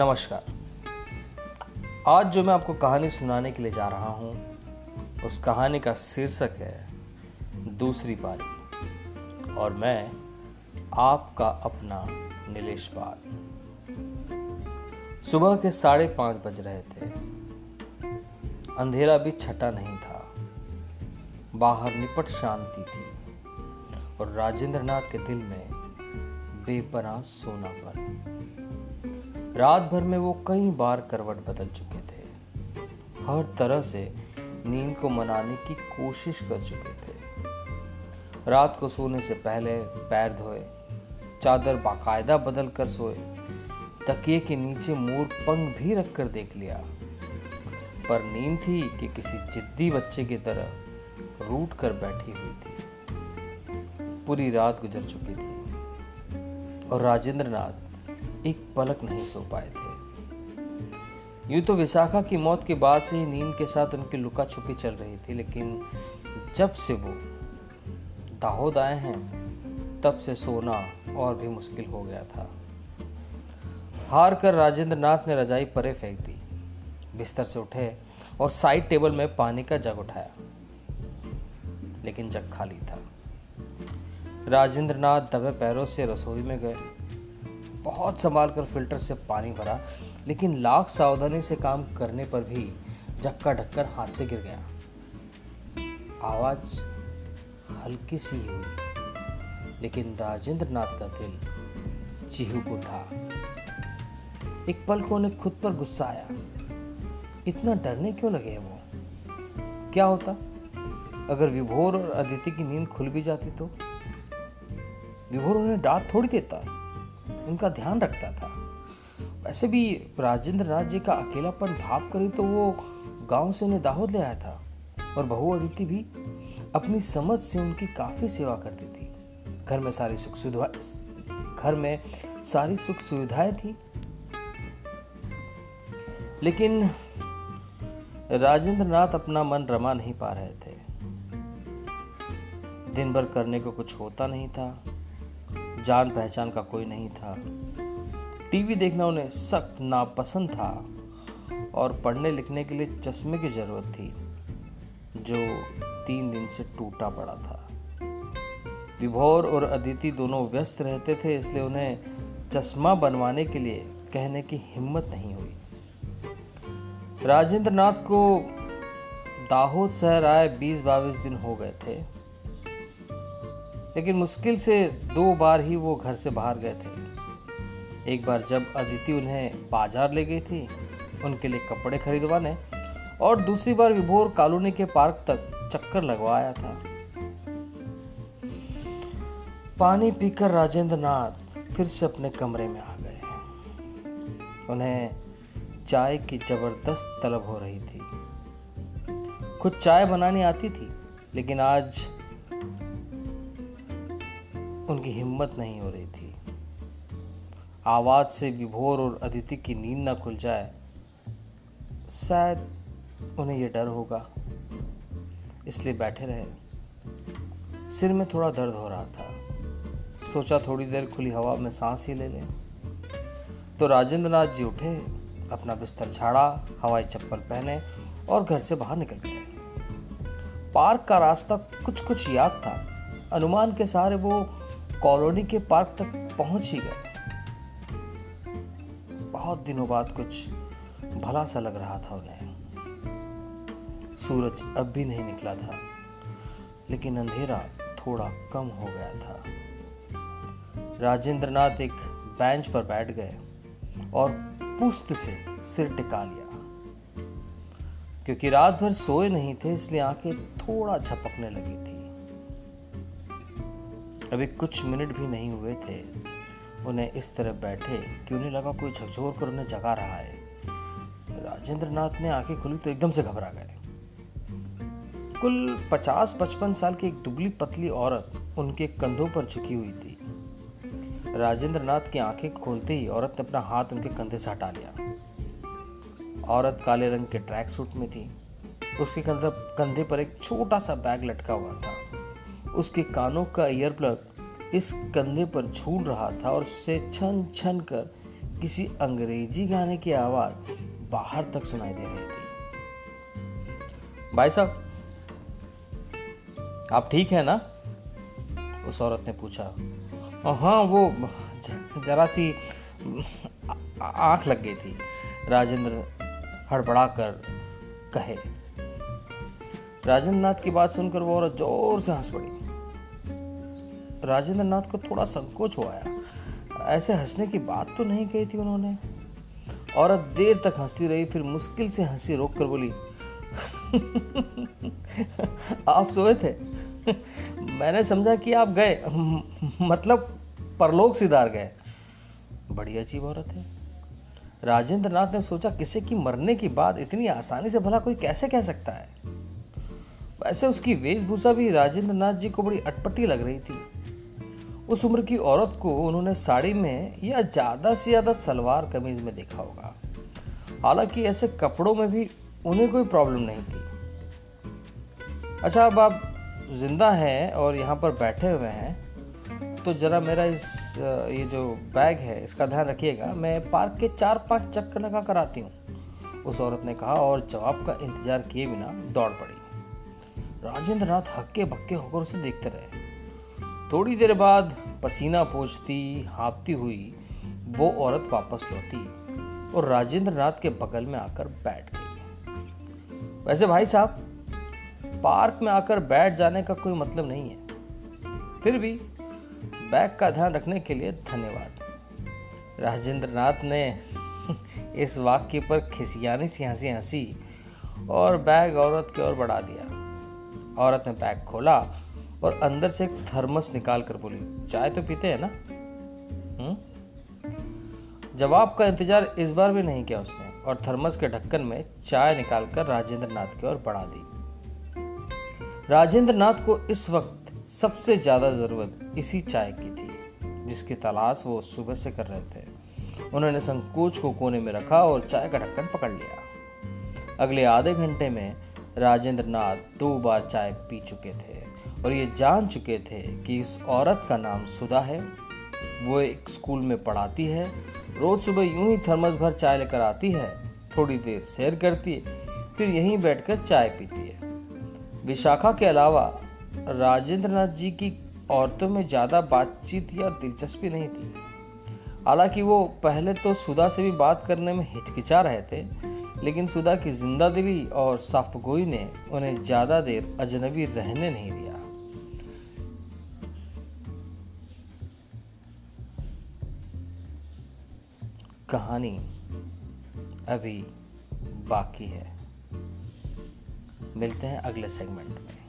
नमस्कार। आज जो मैं आपको कहानी सुनाने के लिए जा रहा हूँ, उस कहानी का शीर्षक है दूसरी पारी। और मैं आपका अपना नीलेश पाल। सुबह के साढ़े पाँच बज रहे थे। अंधेरा भी छटा नहीं था। बाहर निपट शांति थी। और राजेंद्र नाथ के दिल में बेपना सोनापन रात भर में वो कई बार करवट बदल चुके थे। हर तरह से नींद को मनाने की कोशिश कर चुके थे। रात को सोने से पहले पैर धोए, चादर बाकायदा बदल कर सोए, तकिए के नीचे मोर पंख भी रखकर देख लिया। पर नींद थी कि किसी जिद्दी बच्चे की तरह रूट कर बैठी हुई थी। पूरी रात गुजर चुकी थी। और राजेंद्र नाथ एक पलक नहीं सो पाए थे। यूँ तो विशाखा की मौत के बाद से ही नींद के साथ उनकी लुका छुपी चल रही थी, लेकिन जब से वो दाहोद आए हैं, तब से सोना और भी मुश्किल हो गया था। हार कर राजेंद्र नाथ ने रजाई परे फेंक दी, बिस्तर से उठे और साइड टेबल में पानी का जग उठाया, लेकिन जग खाली था। राजेंद्र नाथ दबे पैरों से रसोई में गए। बहुत संभाल कर फ़िल्टर से पानी भरा, लेकिन लाख सावधानी से काम करने पर भी जक्का ढक्कर हाथ से गिर गया। आवाज़ हल्की सी हुई, लेकिन राजेंद्र नाथ का दिल चिहुक उठा। एक पल को उन्हें खुद पर गुस्सा आया। इतना डरने क्यों लगे वो? क्या होता? अगर विभोर और अदिति की नींद खुल भी जाती तो? विभोर उन्हें डांट थोड़ी देता। उनका ध्यान रखता था। वैसे भी राजेंद्र जी का अकेलापन भाव करे तो वो गाँव से उन्हें दाहोद ले आया था। और बहु अदिति भी अपनी समझ से उनकी काफ़ी सेवा करती थी। घर में सारी सुख सुविधा, घर में सारी सुख सुविधाएँ थी। लेकिन राजेंद्र नाथ अपना मन रमा नहीं पा रहे थे। दिन भर करने को कुछ होता नहीं था। जान पहचान का कोई नहीं था। टीवी देखना उन्हें सख्त नापसंद था और पढ़ने लिखने के लिए चश्मे की ज़रूरत थी, जो तीन दिन से टूटा पड़ा था। विभोर और अदिति दोनों व्यस्त रहते थे, इसलिए उन्हें चश्मा बनवाने के लिए कहने की हिम्मत नहीं हुई। राजेंद्र नाथ को दाहोद शहर आए बीस बाईस दिन हो गए थे। लेकिन मुश्किल से दो बार ही वो घर से बाहर गए थे। एक बार जब अदिति उन्हें बाज़ार ले गई थी, उनके लिए कपड़े खरीदवाने, और दूसरी बार विभोर कॉलोनी के पार्क तक चक्कर लगवाया था। पानी पीकर राजेंद्र नाथ फिर से अपने कमरे में आ गए। उन्हें चाय की ज़बरदस्त तलब हो रही थी। खुद चाय बनानी आती थी, लेकिन आज उनकी हिम्मत नहीं हो रही थी। आवाज़ से विभोर और अदिति की नींद ना खुल जाए, शायद उन्हें यह डर होगा। इसलिए बैठे रहे। सिर में थोड़ा दर्द हो रहा था। सोचा थोड़ी देर खुली हवा में सांस ही ले लें। तो राजेंद्र नाथ जी उठे, अपना बिस्तर झाड़ा, हवाई चप्पल पहने और घर से बाहर निकल गए। पार्क का रास्ता कुछ कुछ याद था। अनुमान के सहारे वो कॉलोनी के पार्क तक पहुँच ही गए। बहुत दिनों बाद कुछ भला सा लग रहा था उन्हें। सूरज अब भी नहीं निकला था, लेकिन अंधेरा थोड़ा कम हो गया था। राजेंद्र नाथ एक बेंच पर बैठ गए और पुस्त से सिर टिका लिया। क्योंकि रात भर सोए नहीं थे, इसलिए आँखें थोड़ा झपकने लगी थी। अभी कुछ मिनट भी नहीं हुए थे। उन्हें इस तरह बैठे कि उन्हें लगा कोई झकझोर कर उन्हें जगा रहा है? राजेंद्र नाथ ने आँखें खुली तो एकदम से घबरा गए। कुल पचास पचपन साल की एक दुबली पतली औरत उनके कंधों पर झुकी हुई थी। राजेंद्र नाथ की आँखें खोलते ही औरत ने अपना हाथ उनके कंधे से हटा लिया। औरत काले रंग के ट्रैक सूट में थी। उसके कंधे पर एक छोटा सा बैग लटका हुआ था। उसके कानों का ईयर प्लग इस कंधे पर झूल रहा था और उससे छन छन कर किसी अंग्रेज़ी गाने की आवाज़ बाहर तक सुनाई दे रही थी। भाई साहब, आप ठीक है ना? उस औरत ने पूछा। हाँ वो जरा सी आँख लग गई थी। राजेंद्र हड़बड़ा कर कहे राजेंद्र नाथ की बात सुनकर वो औरत ज़ोर से हंस पड़ी। राजेंद्र नाथ को थोड़ा संकोच हो। आया ऐसे हंसने की बात तो नहीं कही थी उन्होंने। औरत देर तक हंसती रही, फिर मुश्किल से हँसी रोक कर बोली, आप सोए थे? मैंने समझा कि आप गए मतलब परलोक सिधार गए। बड़ी अजीब औरत है। राजेंद्र नाथ ने सोचा, किसी की मरने की बात इतनी आसानी से भला कोई कैसे कह सकता है? वैसे उसकी वेशभूषा भी राजेंद्र नाथ जी को बड़ी अटपटी लग रही थी। उस उम्र की औरत को उन्होंने साड़ी में या ज़्यादा से ज़्यादा सलवार कमीज में देखा होगा। हालाँकि ऐसे कपड़ों में भी उन्हें कोई प्रॉब्लम नहीं थी। अच्छा अब आप ज़िंदा हैं और यहाँ पर बैठे हुए हैं तो ज़रा मेरा इस, ये जो बैग है, इसका ध्यान रखिएगा। मैं पार्क के चार पाँच चक्कर लगा कर आती हूँ। उस औरत ने कहा और जवाब का इंतज़ार किए बिना दौड़ पड़ी। राजेंद्र नाथ हक्के बक्के होकर उसे देखते रहे। थोड़ी देर बाद पसीना पोछती, हाँपती हुई वो औरत वापस लौटी और राजेंद्र नाथ के बगल में आकर बैठ गई। वैसे भाई साहब, पार्क में आकर बैठ जाने का कोई मतलब नहीं है। फिर भी बैग का ध्यान रखने के लिए धन्यवाद। राजेंद्र नाथ ने इस वाक्य पर खिसियानी सी हँसी हँसी और बैग औरत की ओर बढ़ा दिया। औरत ने बैग खोला और अंदर से एक थर्मस निकाल कर बोली, चाय तो पीते हैं ना? हुँ? जवाब का इंतज़ार इस बार भी नहीं किया उसने और थर्मस के ढक्कन में चाय निकालकर राजेंद्र नाथ की ओर बढ़ा दी। राजेंद्र नाथ को इस वक्त सबसे ज़्यादा ज़रूरत इसी चाय की थी, जिसकी तलाश वो सुबह से कर रहे थे। उन्होंने संकोच को कोने में रखा और चाय का ढक्कन पकड़ लिया। अगले आधे घंटे में राजेंद्र नाथ दो बार चाय पी चुके थे और ये जान चुके थे कि इस औरत का नाम सुधा है। वो एक स्कूल में पढ़ाती है, रोज सुबह यूँ ही थर्मस भर चाय लेकर आती है, थोड़ी देर सैर करती है, फिर यहीं बैठकर चाय पीती है। विशाखा के अलावा राजेंद्र नाथ जी की औरतों में ज़्यादा बातचीत या दिलचस्पी नहीं थी। हालाँकि वो पहले तो सुधा से भी बात करने में हिचकिचा रहे थे लेकिन सुधा की ज़िंदा दिली और साफगोई ने उन्हें ज़्यादा देर अजनबी रहने नहीं दिया। कहानी अभी बाकी है। मिलते हैं अगले सेगमेंट में।